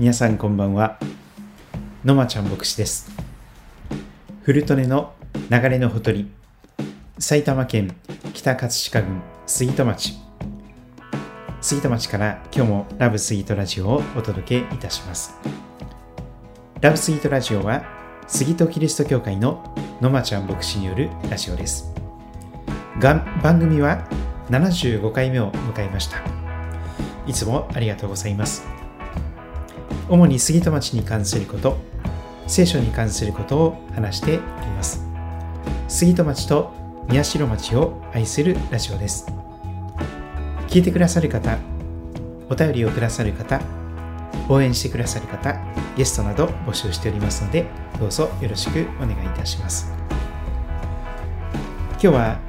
皆さんこんばんは。のまちゃん牧師です。古利根の流れのほとり埼玉県北葛飾郡杉戸町。杉戸町から今日もラブスイートラジオをお届けいたします。ラブスイートラジオは杉戸キリスト教会ののまちゃん牧師によるラジオです。が番組は75回目を迎えました。いつもありがとうございます。主に杉戸町に関すること聖書に関することを話しております。杉戸町と宮代町を愛するラジオです。聞いてくださる方お便りをくださる方応援してくださる方ゲストなど募集しておりますのでどうぞよろしくお願いいたします。今日は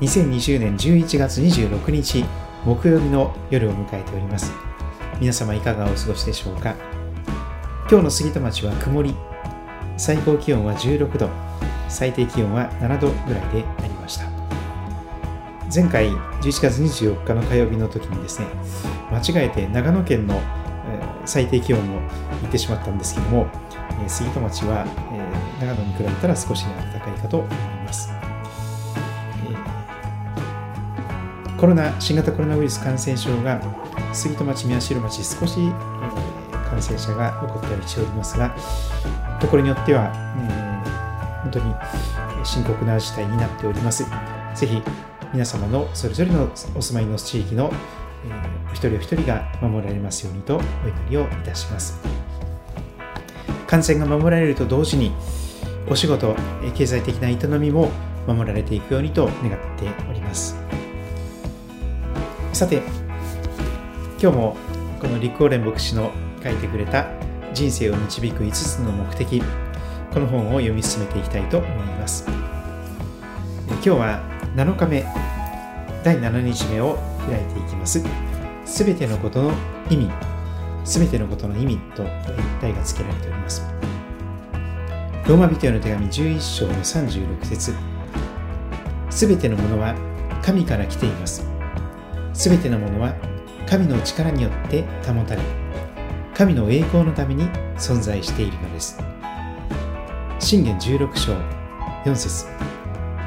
2020年11月26日木曜日の夜を迎えております。皆様いかがお過ごしでしょうか？今日の杉戸町は曇り。最高気温は16度。最低気温は7度ぐらいでありました。前回11月24日の火曜日の時にですね間違えて長野県の最低気温を言ってしまったんですけども杉戸町は長野に比べたら少し暖かいかと思います。コロナ新型コロナウイルス感染症が杉戸町宮代町少し感染者が起こったりしておりますが、ところによっては、えー、本当に深刻な事態になっております。ぜひ皆様のそれぞれのお住まいの地域の、えー、お一人お一人が守られますようにとお祈りをいたします。感染が守られると同時に、お仕事、経済的な営みも守られていくようにと願っております。さて、今日もこの立候連牧師の書いてくれた人生を導く5つの目的。この本を読み進めていきたいと思います。今日は7日目。第7日目を開いていきます。すべてのことの意味。すべてのことの意味と題が付けられております。ローマ人への手紙11章の36節。すべてのものは神から来ています。すべてのものは神の力によって保たれ神の栄光のために存在しているのです。信玄16章4節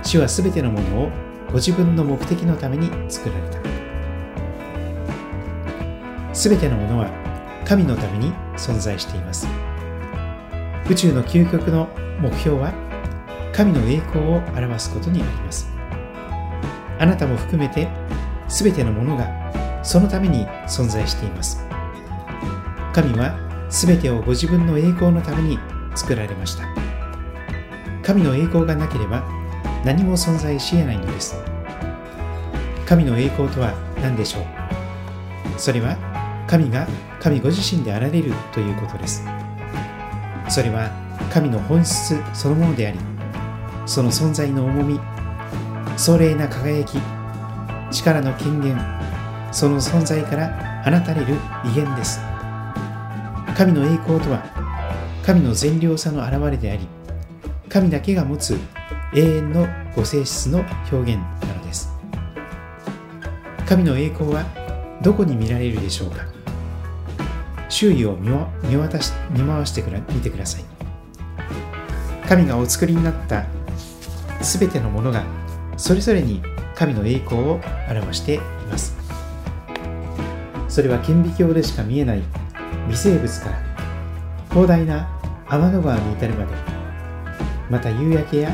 主はすべてのものをご自分の目的のために作られた。すべてのものは神のために存在しています。宇宙の究極の目標は神の栄光を表すことにあります。あなたも含めてすべてのものがそのために存在しています。神は全てをご自分の栄光のために作られました。神の栄光がなければ何も存在し得ないのです。神の栄光とは何でしょう？それは神が神ご自身であられるということです。それは神の本質そのものであり、その存在の重み、壮麗な輝き、力の権限、その存在から放たれる威厳です。神の栄光とは神の善良さの表れであり神だけが持つ永遠のご性質の表現なのです。神の栄光はどこに見られるでしょうか。周囲を見渡し見回してくら見てください。神がお作りになったすべてのものがそれぞれに神の栄光を表しています。それは顕微鏡でしか見えない微生物から広大な天の川に至るまでまた夕焼けや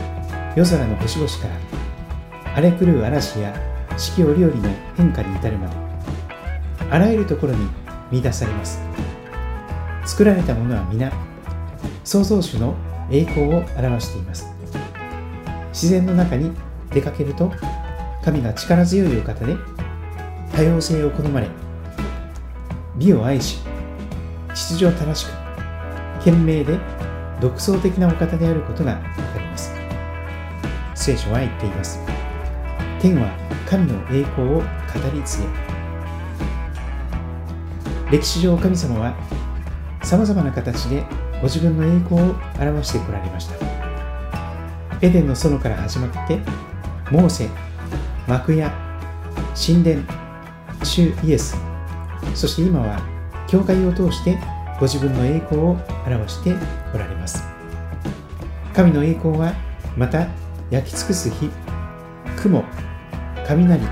夜空の星々から荒れ狂う嵐や四季折々の変化に至るまであらゆるところに見出されます。作られたものは皆創造主の栄光を表しています。自然の中に出かけると神が力強いお方で多様性を好まれ美を愛し秩序正しく、賢明で独創的なお方であることがわかります。聖書は言っています。天は神の栄光を語り継げ。歴史上神様は様々な形でご自分の栄光を表してこられました。エデンの園から始まって、モーセ、幕屋、神殿、主イエス、そして今は教会を通してご自分の栄光を表しておられます。神の栄光はまた焼き尽くす火雲雷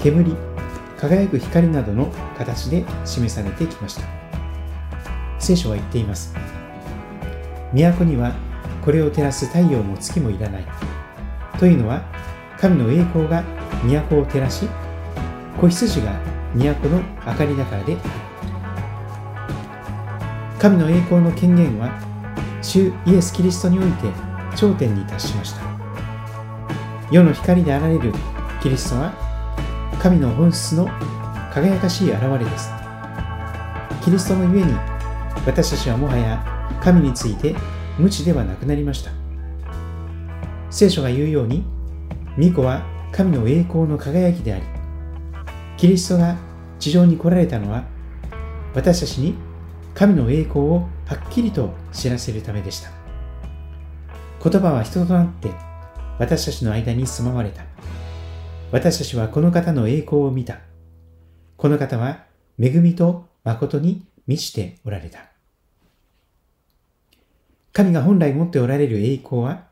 煙輝く光などの形で示されてきました。聖書は言っています。都にはこれを照らす太陽も月もいらない。というのは神の栄光が都を照らし子羊が都の明かりだからである。神の栄光の権限は主イエス・キリストにおいて頂点に達しました。世の光であられるキリストは神の本質の輝かしい現れです。キリストのゆえに私たちはもはや神について無知ではなくなりました。聖書が言うように巫女は神の栄光の輝きでありキリストが地上に来られたのは私たちに神の栄光をはっきりと知らせるためでした。言葉は人となって私たちの間に住まわれた。私たちはこの方の栄光を見た。この方は恵みと誠に満ちておられた。神が本来持っておられる栄光は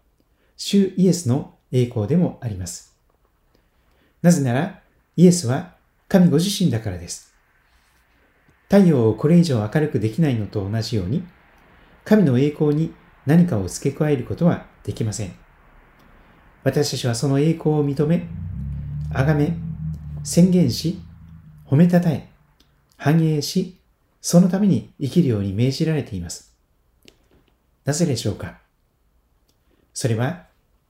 主イエスの栄光でもあります。なぜならイエスは神ご自身だからです。太陽をこれ以上明るくできないのと同じように、神の栄光に何かを付け加えることはできません。私たちはその栄光を認め、崇め、宣言し、褒めたたえ、繁栄し、そのために生きるように命じられています。なぜでしょうか？それは、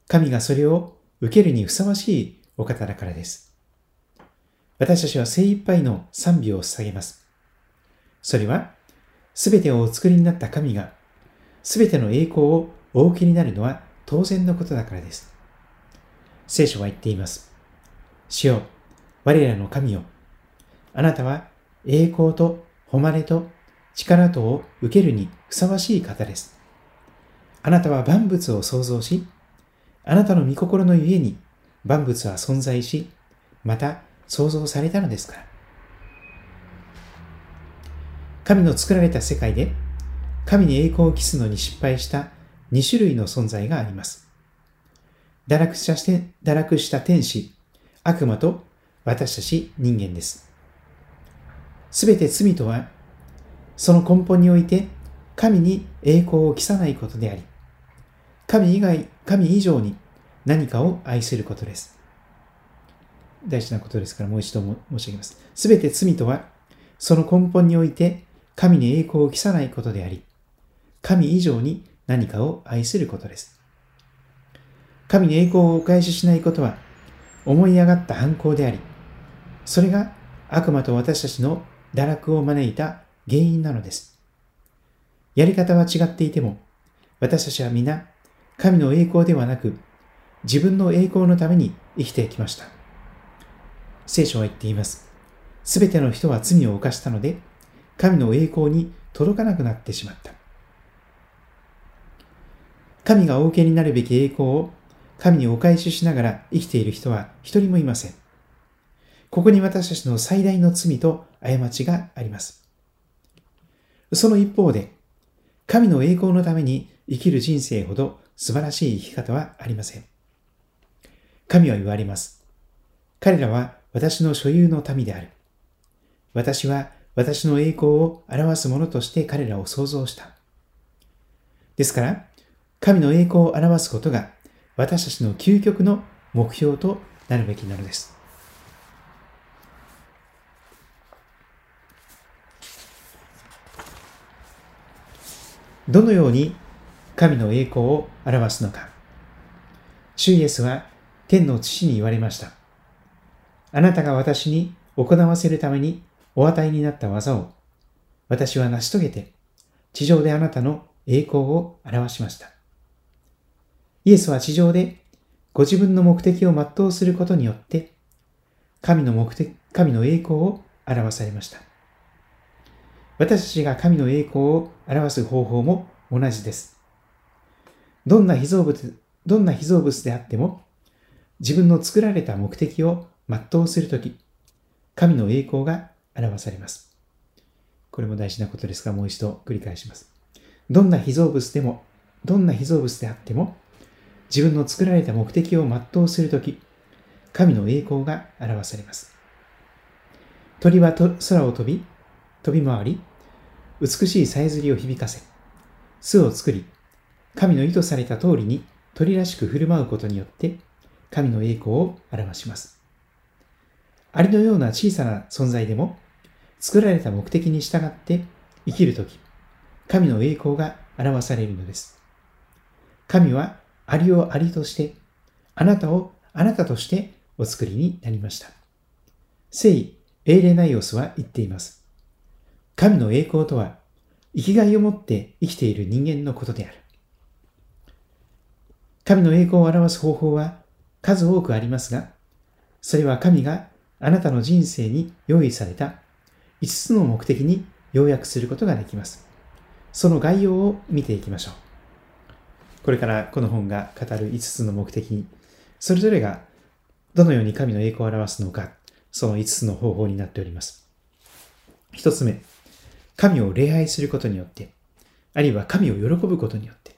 神がそれを受けるにふさわしいお方だからです。私たちは精一杯の賛美を捧げます。それは、すべてをお作りになった神が、すべての栄光をお受けになるのは当然のことだからです。聖書は言っています。主よ、我らの神よ。あなたは栄光と誉れと力とを受けるにふさわしい方です。あなたは万物を創造し、あなたの御心のゆえに万物は存在し、また創造されたのですから。神の作られた世界で神に栄光を期すのに失敗した2種類の存在があります。堕落した堕落した天使、悪魔と私たち人間です。すべて罪とは、その根本において神に栄光を期さないことであり、神以外、神以上に何かを愛することです。大事なことですからもう一度申し上げます。すべて罪とは、その根本において神に栄光を期さないことであり、神以上に何かを愛することです。神に栄光をお返ししないことは、思い上がった反抗であり、それが悪魔と私たちの堕落を招いた原因なのです。やり方は違っていても、私たちは皆、神の栄光ではなく、自分の栄光のために生きてきました。聖書は言っています。すべての人は罪を犯したので、神の栄光に届かなくなってしまった。神がお受けになるべき栄光を神にお返ししながら生きている人は一人もいません。ここに私たちの最大の罪と過ちがあります。その一方で、神の栄光のために生きる人生ほど素晴らしい生き方はありません。神は言われます。彼らは私の所有の民である。私は私の栄光を表すものとして彼らを創造した。ですから、神の栄光を表すことが私たちの究極の目標となるべきなのです。どのように神の栄光を表すのか。主イエスは天の父に言われました。あなたが私に行わせるためにお与えになった技を私は成し遂げて地上であなたの栄光を表しました。イエスは地上でご自分の目的を全うすることによって神の目的、神の栄光を表されました。私たちが神の栄光を表す方法も同じです。どんな被造物、どんな被造物であっても自分の作られた目的を全うするとき、神の栄光が表されます。これも大事なことですが、もう一度繰り返します。どんな被造物でも、どんな被造物であっても、自分の作られた目的を全うするとき、神の栄光が表されます。鳥は空を飛び、飛び回り、美しいさえずりを響かせ、巣を作り、神の意図された通りに鳥らしく振る舞うことによって、神の栄光を表します。アリのような小さな存在でも、作られた目的に従って生きるとき、神の栄光が表されるのです。神はアリをアリとして、あなたをあなたとしてお作りになりました。聖エーレナイオスは言っています。神の栄光とは、生きがいを持って生きている人間のことである。神の栄光を表す方法は数多くありますが、それは神があなたの人生に用意された5つの目的に要約することができます。その概要を見ていきましょう。これからこの本が語る5つの目的に、それぞれがどのように神の栄光を表すのか、その5つの方法になっております。1つ目、神を礼拝することによって、あるいは神を喜ぶことによって。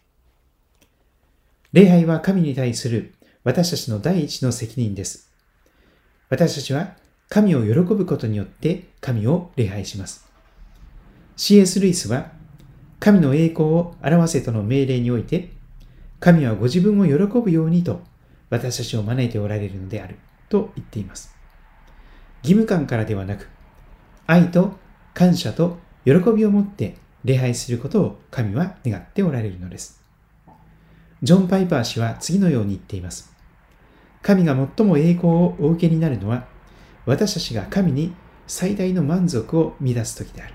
礼拝は神に対する私たちの第一の責任です。私たちは神を喜ぶことによって神を礼拝します。C.S. ルイスは、神の栄光を表せとの命令において、神はご自分を喜ぶようにと私たちを招いておられるのであると言っています。義務感からではなく、愛と感謝と喜びを持って礼拝することを神は願っておられるのです。ジョン・パイパー氏は次のように言っています。神が最も栄光をお受けになるのは、私たちが神に最大の満足を乱す時である。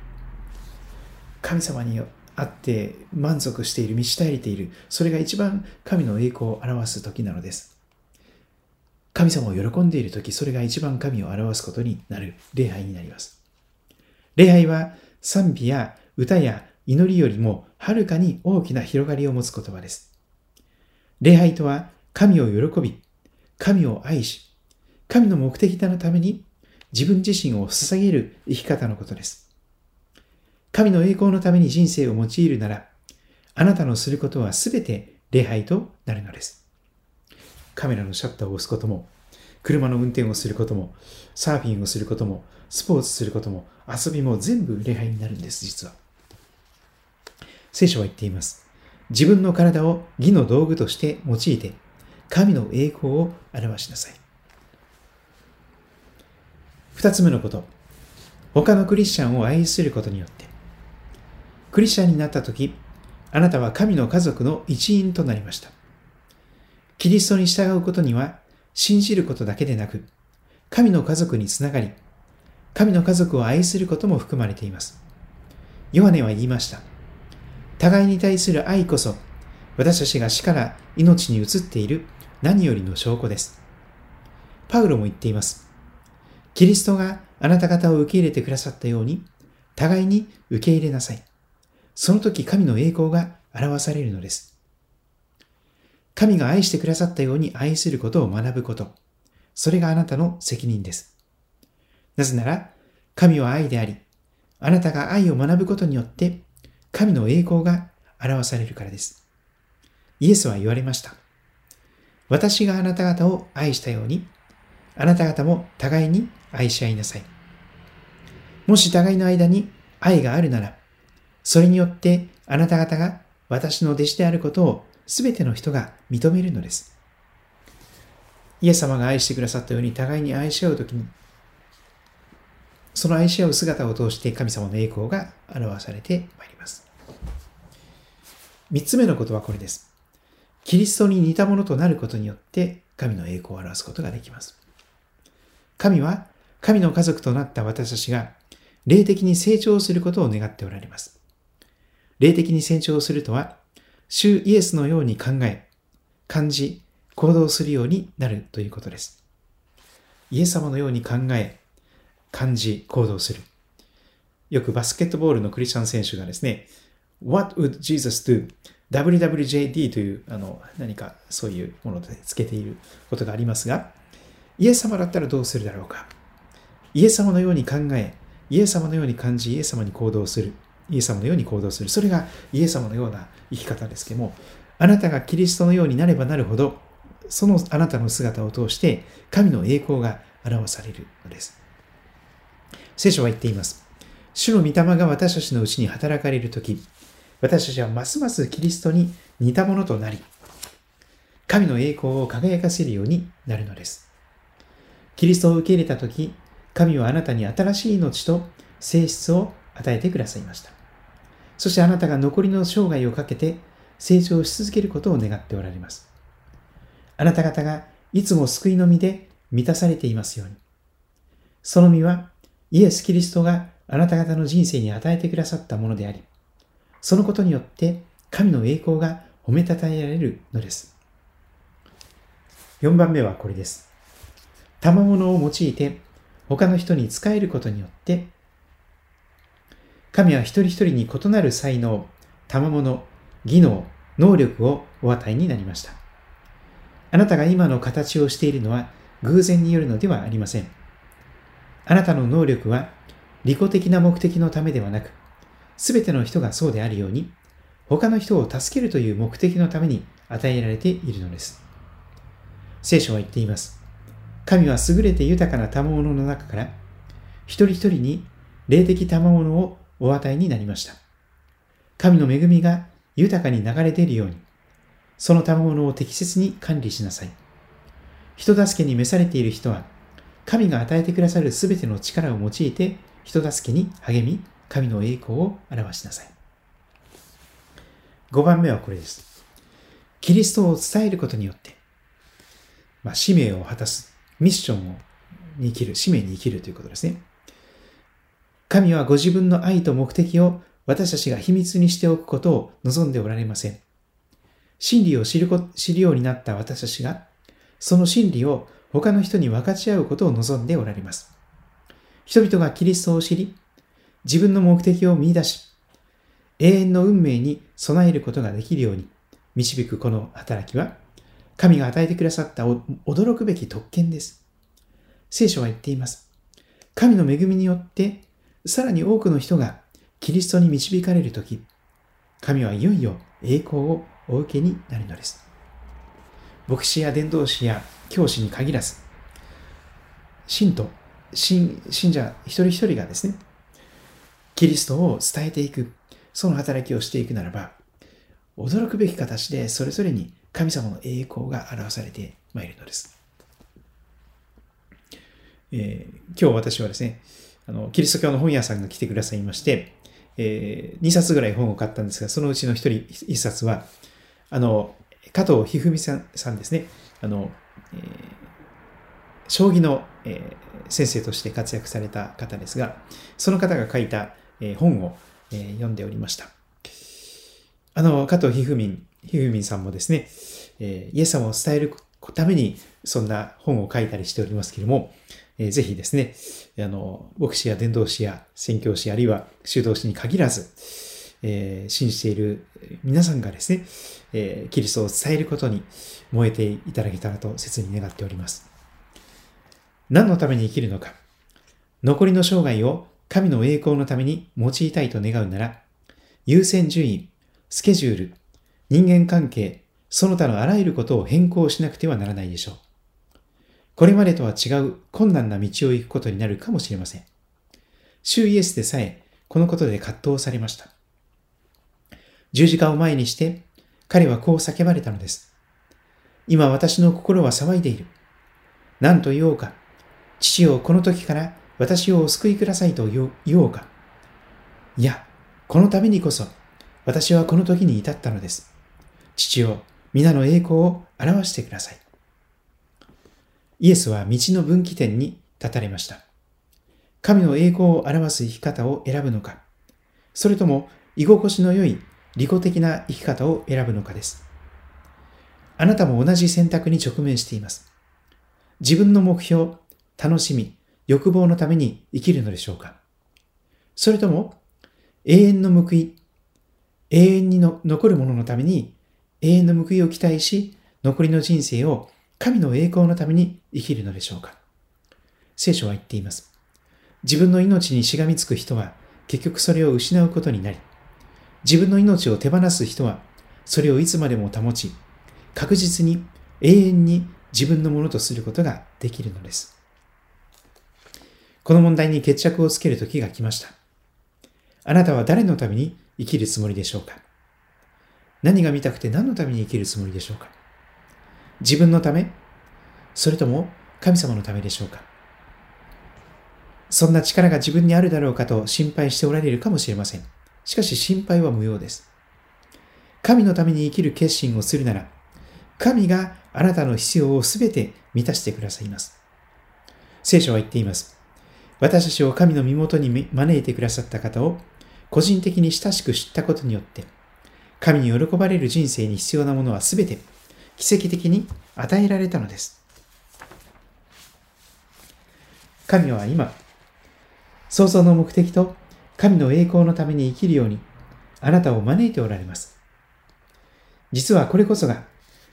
神様に会って満足している、満ち足りている。それが一番神の栄光を表す時なのです。神様を喜んでいる時、それが一番神を表すことになる礼拝になります。礼拝は賛美や歌や祈りよりもはるかに大きな広がりを持つ言葉です。礼拝とは神を喜び、神を愛し、神の目的のために自分自身を捧げる生き方のことです。神の栄光のために人生を用いるなら、あなたのすることはすべて礼拝となるのです。カメラのシャッターを押すことも、車の運転をすることも、サーフィンをすることも、スポーツすることも、遊びも全部礼拝になるんです、実は。聖書は言っています。自分の体を義の道具として用いて、神の栄光を表しなさい。二つ目のこと。他のクリスチャンを愛することによって、クリスチャンになった時、あなたは神の家族の一員となりました。キリストに従うことには、信じることだけでなく、神の家族につながり、神の家族を愛することも含まれています。ヨハネは言いました。互いに対する愛こそ、私たちが死から命に移っている何よりの証拠です。パウロも言っています。キリストがあなた方を受け入れてくださったように、互いに受け入れなさい。その時神の栄光が表されるのです。神が愛してくださったように愛することを学ぶこと。それがあなたの責任です。なぜなら、神は愛であり、あなたが愛を学ぶことによって、神の栄光が表されるからです。イエスは言われました。私があなた方を愛したように、あなた方も互いに愛し合いなさい。もし互いの間に愛があるなら、それによってあなた方が私の弟子であることを全ての人が認めるのです。イエス様が愛してくださったように互いに愛し合うときに、その愛し合う姿を通して神様の栄光が表されてまいります。三つ目のことはこれです。キリストに似たものとなることによって神の栄光を表すことができます。神は神の家族となった私たちが霊的に成長することを願っておられます。霊的に成長するとは、主イエスのように考え、感じ、行動するようになるということです。イエス様のように考え、感じ、行動する。よくバスケットボールのクリスチャン選手がですね、What would Jesus do? WWJD というあの何かそういうものでつけていることがありますが、イエス様だったらどうするだろうか？イエス様のように考え、イエス様のように感じ、イエス様に行動する。イエス様のように行動する。それがイエス様のような生き方ですけども、あなたがキリストのようになればなるほど、そのあなたの姿を通して神の栄光が表されるのです。聖書は言っています。主の御霊が私たちのうちに働かれるとき、私たちはますますキリストに似たものとなり、神の栄光を輝かせるようになるのです。キリストを受け入れたとき、神はあなたに新しい命と性質を与えてくださいました。そしてあなたが残りの生涯をかけて成長し続けることを願っておられます。あなた方がいつも救いの身で満たされていますように。その身はイエス・キリストがあなた方の人生に与えてくださったものであり、そのことによって神の栄光が褒めたたえられるのです。4番目はこれです。賜物を用いて他の人に仕えることによって、神は一人一人に異なる才能、賜物、技能、能力をお与えになりました。あなたが今の形をしているのは偶然によるのではありません。あなたの能力は利己的な目的のためではなく、すべての人がそうであるように、他の人を助けるという目的のために与えられているのです。聖書は言っています。神は優れて豊かな賜物の中から、一人一人に霊的賜物をお与えになりました。神の恵みが豊かに流れ出るように、その賜物を適切に管理しなさい。人助けに召されている人は、神が与えてくださるすべての力を用いて、人助けに励み、神の栄光を表しなさい。5番目はこれです。キリストを伝えることによって、まあ、使命を果たす、ミッションをに生きる、使命に生きるということですね。神はご自分の愛と目的を私たちが秘密にしておくことを望んでおられません。真理を知る知るようになった私たちが、その真理を他の人に分かち合うことを望んでおられます。人々がキリストを知り、自分の目的を見出し、永遠の運命に備えることができるように導くこの働きは、神が与えてくださった驚くべき特権です。聖書は言っています。神の恵みによって、さらに多くの人がキリストに導かれるとき、神はいよいよ栄光をお受けになるのです。牧師や伝道師や教師に限らず、信徒、信信者一人一人がですね、キリストを伝えていく、その働きをしていくならば、驚くべき形でそれぞれに神様の栄光が表されてまいるのです。えー、今日私はですね、あの、キリスト教の本屋さんが来てくださいまして、えー、2冊ぐらい本を買ったんですが、そのうちの1人、1冊は、あの、加藤一二三さんですね、あの、えー、将棋の、えー、先生として活躍された方ですが、その方が書いた、えー、本を、え、読んでおりました。あの、加藤一二三、一二三さんもですね、え、イエス様を伝えるためにそんな本を書いたりしておりますけれども、えー、ぜひですね、あの、牧師や伝道師や宣教師あるいは修道士に限らず、えー、信じている皆さんがですね、えー、キリストを伝えることに燃えていただけたらと切に願っております。何のために生きるのか残りの生涯を神の栄光のために用いたいと願うなら、優先順位、スケジュール、人間関係、その他のあらゆることを変更しなくてはならないでしょう。これまでとは違う困難な道を行くことになるかもしれません。主イエスでさえ、このことで葛藤されました。十字架を前にして、彼はこう叫ばれたのです。今私の心は騒いでいる。何と言おうか。父をこの時から私をお救いくださいと言おうか。いや、このためにこそ、私はこの時に至ったのです。父を皆の栄光を表してください。イエスは道の分岐点に立たれました。神の栄光を表す生き方を選ぶのか、それとも居心地の良い利己的な生き方を選ぶのかです。あなたも同じ選択に直面しています。自分の目標、楽しみ、欲望のために生きるのでしょうかそれとも、永遠の報い、永遠にの残るもののために永遠の報いを期待し、残りの人生を神の栄光のために生きるのでしょうか聖書は言っています。自分の命にしがみつく人は結局それを失うことになり、自分の命を手放す人はそれをいつまでも保ち、確実に永遠に自分のものとすることができるのです。この問題に決着をつける時が来ました。あなたは誰のために生きるつもりでしょうか何が見たくて何のために生きるつもりでしょうか？自分のため？それとも神様のためでしょうか？そんな力が自分にあるだろうかと心配しておられるかもしれません。しかし心配は無用です。神のために生きる決心をするなら、神があなたの必要をすべて満たしてくださいます。聖書は言っています。私たちを神の身元に招いてくださった方を個人的に親しく知ったことによって、神に喜ばれる人生に必要なものはすべて奇跡的に与えられたのです。神は今、創造の目的と神の栄光のために生きるようにあなたを招いておられます。実はこれこそが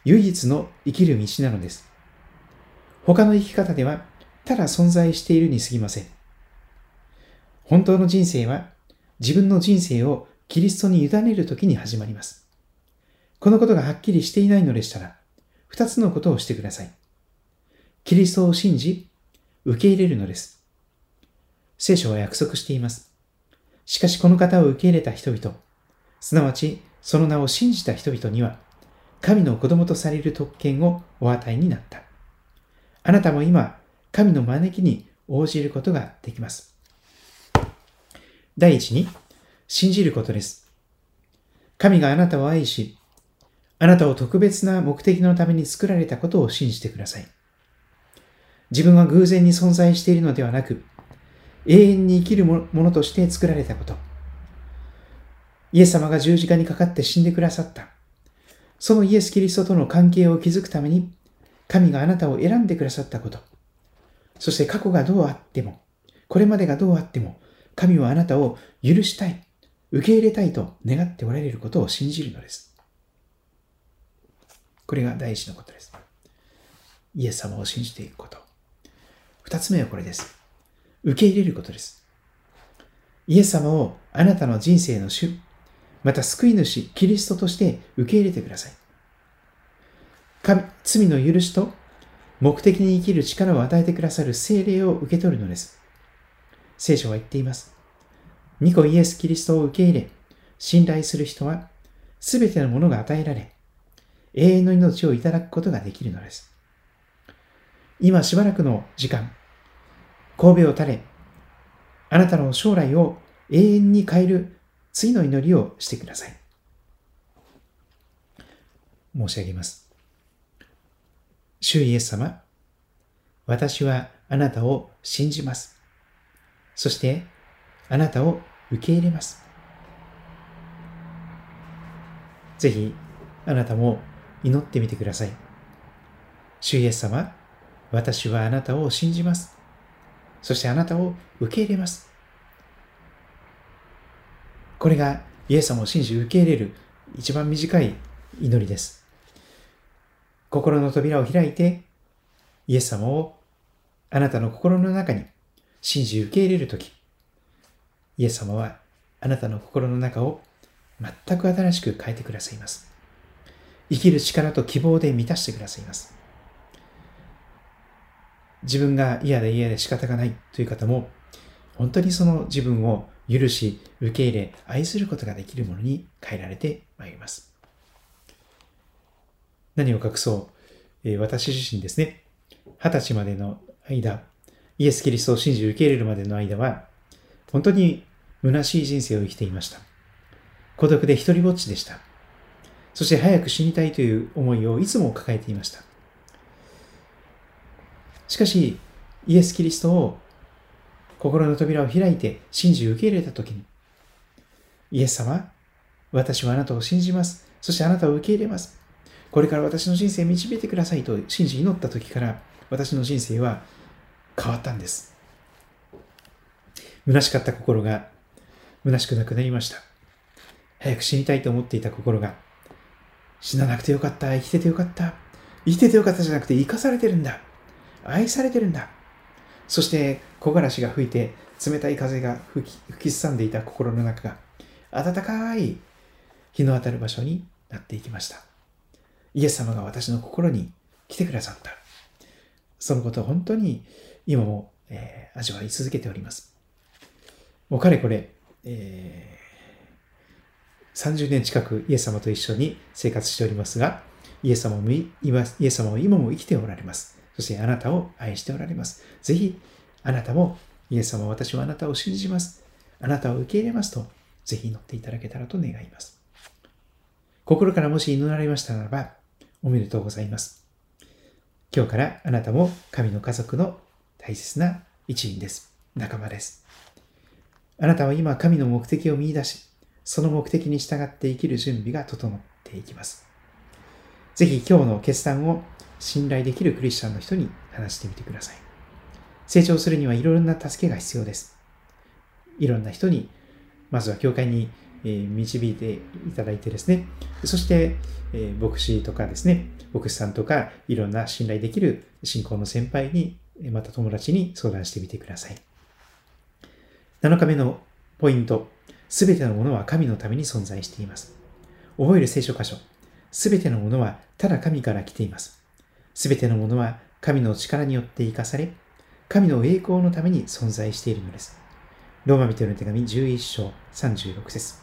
唯一の生きる道なのです。他の生き方ではただ存在しているに過ぎません。本当の人生は自分の人生をキリストに委ねるときに始まります。このことがはっきりしていないのでしたら、二つのことをしてください。キリストを信じ、受け入れるのです。聖書は約束しています。しかしこの方を受け入れた人々、すなわちその名を信じた人々には、神の子供とされる特権をお与えになった。あなたも今、神の招きに応じることができます。第一に、信じることです。神があなたを愛し、あなたを特別な目的のために作られたことを信じてください。自分は偶然に存在しているのではなく、永遠に生きるものとして作られたこと。イエス様が十字架にかかって死んでくださった。そのイエス・キリストとの関係を築くために、神があなたを選んでくださったこと。そして過去がどうあっても、これまでがどうあっても、神はあなたを許したい、受け入れたいと願っておられることを信じるのです。これが第一のことです。イエス様を信じていくこと。二つ目はこれです。受け入れることです。イエス様をあなたの人生の主、また救い主、キリストとして受け入れてください。神、罪の許しと目的に生きる力を与えてくださる精霊を受け取るのです。聖書は言っています。ニコイエス・キリストを受け入れ、信頼する人は、すべてのものが与えられ、永遠の命をいただくことができるのです。今しばらくの時間、神戸を垂れ、あなたの将来を永遠に変える次の祈りをしてください。申し上げます。主イエス様、私はあなたを信じます。そして、あなたを受け入れます。ぜひ、あなたも祈ってみてください。主イエス様、私はあなたを信じます。そしてあなたを受け入れます。これがイエス様を信じ受け入れる一番短い祈りです。心の扉を開いて、イエス様をあなたの心の中に信じ受け入れるとき、イエス様はあなたの心の中を全く新しく変えてくださいます。生きる力と希望で満たしてくださいます。自分が嫌で嫌で仕方がないという方も、本当にその自分を許し、受け入れ、愛することができるものに変えられてまいります。何を隠そう、え私自身ですね、二十歳までの間、イエス・キリストを信じ受け入れるまでの間は、本当に虚しい人生を生きていました。孤独で一人ぼっちでした。そして早く死にたいという思いをいつも抱えていました。しかし、イエス・キリストを心の扉を開いて信じ受け入れたときに、イエス様、私はあなたを信じます。そしてあなたを受け入れます。これから私の人生を導いてくださいと信じ祈った時から、私の人生は変わったんです。虚しかった心が虚しくなくなりました。早く死にたいと思っていた心が、死ななくてよかった、生きててよかった、生きててよかったじゃなくて生かされてるんだ。愛されてるんだ。そして木枯らしが吹いて冷たい風が吹き吹きすさんでいた心の中が暖かい日の当たる場所になっていきました。イエス様が私の心に来てくださった。そのことを本当に今も、えー、味わい続けております。もうかれこれ、えー、30年近くイエス様と一緒に生活しておりますが、イエス様も今イエス様は今も生きておられます。そしてあなたを愛しておられます。ぜひ、あなたもイエス様、私はあなたを信じます。あなたを受け入れますと、ぜひ祈っていただけたらと願います。心からもし祈られましたならば、おめでとうございます。今日からあなたも神の家族の大切な一員です。仲間です。あなたは今神の目的を見出し、その目的に従って生きる準備が整っていきます。ぜひ今日の決断を信頼できるクリスチャンの人に話してみてください。成長するにはいろんな助けが必要です。いろんな人に、まずは教会に導いていただいてですね、そして、牧師とかですね、牧師さんとか、いろんな信頼できる信仰の先輩に、また友達に相談してみてください。7日目のポイント、すべてのものは神のために存在しています。覚える聖書箇所、すべてのものはただ神から来ています。すべてのものは神の力によって生かされ、神の栄光のために存在しているのです。ローマ人の手紙11章36節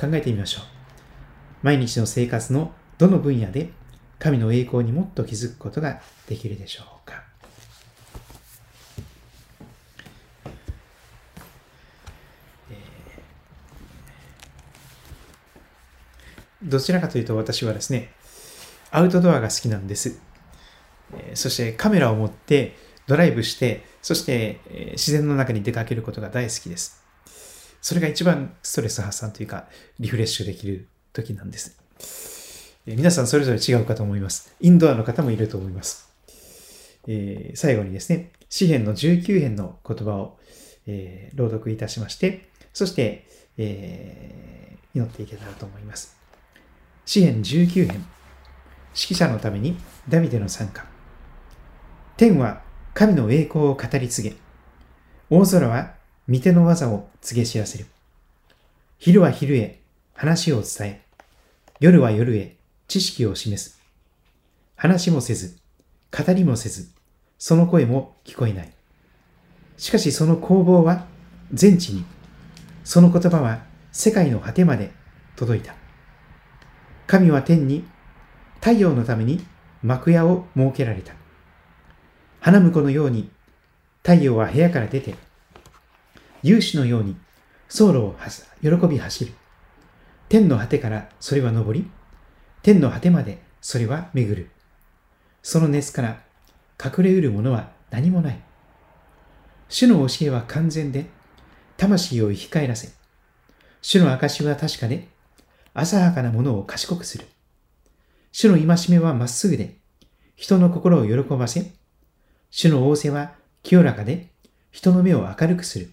考えてみましょう。毎日の生活のどの分野で神の栄光にもっと気づくことができるでしょうか。どちらかというと私はですね、アウトドアが好きなんです。そしてカメラを持ってドライブして、そして、自然の中に出かけることが大好きです。それが一番ストレス発散というか、リフレッシュできる時なんです。皆さんそれぞれ違うかと思います。インドアの方もいると思います。えー、最後にですね、詩篇の19編の言葉を、えー、朗読いたしまして、そして、えー、祈っていけたらと思います。詩篇19編、指揮者のためにダビデの参加。天は神の栄光を語り継げ、大空は御手の技を告げ知らせる。昼は昼へ話を伝え、夜は夜へ知識を示す。話もせず、語りもせず、その声も聞こえない。しかしその攻防は全地に、その言葉は世界の果てまで届いた。神は天に太陽のために幕屋を設けられた。花婿のように太陽は部屋から出て、勇士のように走路を喜び走る。天の果てからそれは昇り、天の果てまでそれは巡る。その熱から隠れうるものは何もない。主の教えは完全で、魂を生き返らせ、主の証は確かで、浅はかなものを賢くする。主の戒めはまっすぐで、人の心を喜ばせ、主の仰せは清らかで、人の目を明るくする。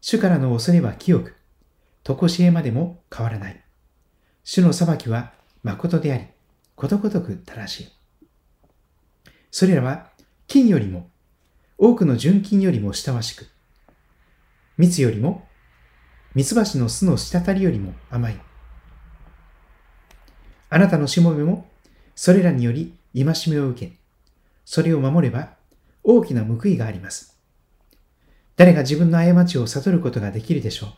主からの恐れは清く、とこしえまでも変わらない。主の裁きは誠であり、ことごとく正しい。それらは金よりも、多くの純金よりも親しく、蜜よりも、蜜蜂の巣の滴りよりも甘い。あなたのしもべも、それらにより戒めを受け、それを守れば大きな報いがあります。誰が自分の過ちを悟ることができるでしょう。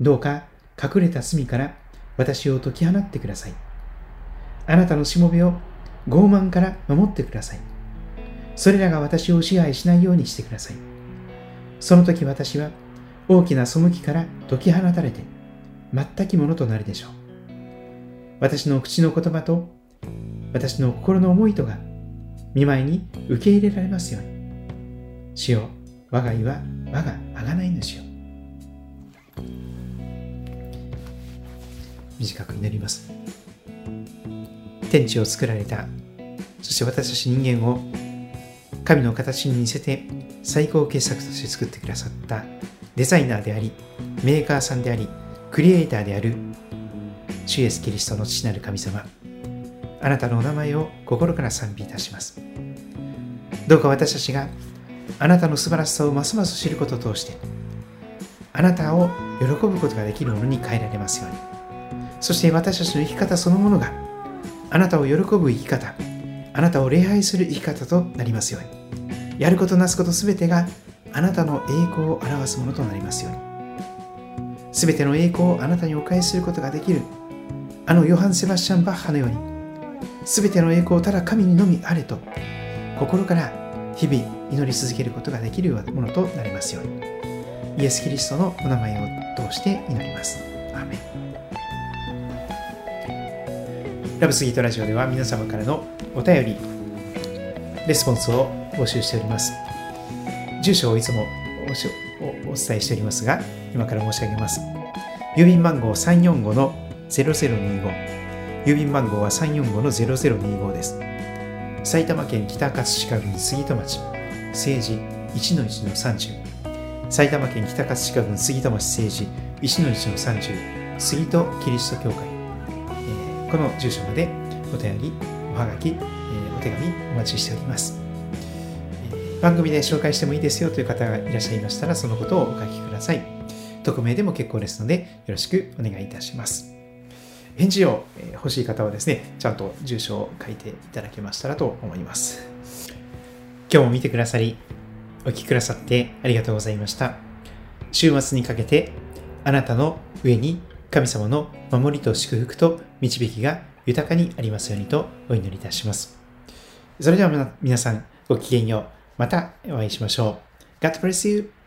どうか隠れた罪から私を解き放ってください。あなたのしもべを傲慢から守ってください。それらが私を支配しないようにしてください。その時私は大きな背きから解き放たれて全きものとなるでしょう。私の口の言葉と私の心の思いとが見舞いに受け入れられますように。主よ、我が家は我が贖い主よ。短く祈ります。天地を作られた、そして私たち人間を神の形に似せて最高傑作として作ってくださったデザイナーであり、メーカーさんであり、クリエイターである主イエスキリストの父なる神様。あなたのお名前を心から賛美いたします。どうか私たちがあなたの素晴らしさをますます知ることを通してあなたを喜ぶことができるものに変えられますようにそして私たちの生き方そのものがあなたを喜ぶ生き方あなたを礼拝する生き方となりますようにやることなすことすべてがあなたの栄光を表すものとなりますようにすべての栄光をあなたにお返しすることができるあのヨハン・セバスチャン・バッハのようにすべての栄光ただ神にのみあれと心から日々祈り続けることができるようなものとなりますように。イエス・キリストのお名前を通して祈ります。アメン。ラブスギートラジオでは皆様からのお便りレスポンスを募集しております。住所をいつもお伝えしておりますが今から申し上げます。郵便番号0025郵便番号は345-0025です。埼玉県北葛飾郡杉戸町、政治1-1-30。埼玉県北葛飾郡杉戸町政治1-1-30。杉戸キリスト教会。えー、この住所までお便り、おはがき、えー、お手紙お待ちしております。番組で紹介してもいいですよという方がいらっしゃいましたら、そのことをお書きください。匿名でも結構ですので、よろしくお願いいたします。返事を欲しい方はですね、ちゃんと住所を書いていただけましたらと思います。今日も見てくださり、お聴きくださってありがとうございました。週末にかけて、あなたの上に神様の守りと祝福と導きが豊かにありますようにとお祈りいたします。それでは皆さん、ごきげんよう。またお会いしましょう。God bless you.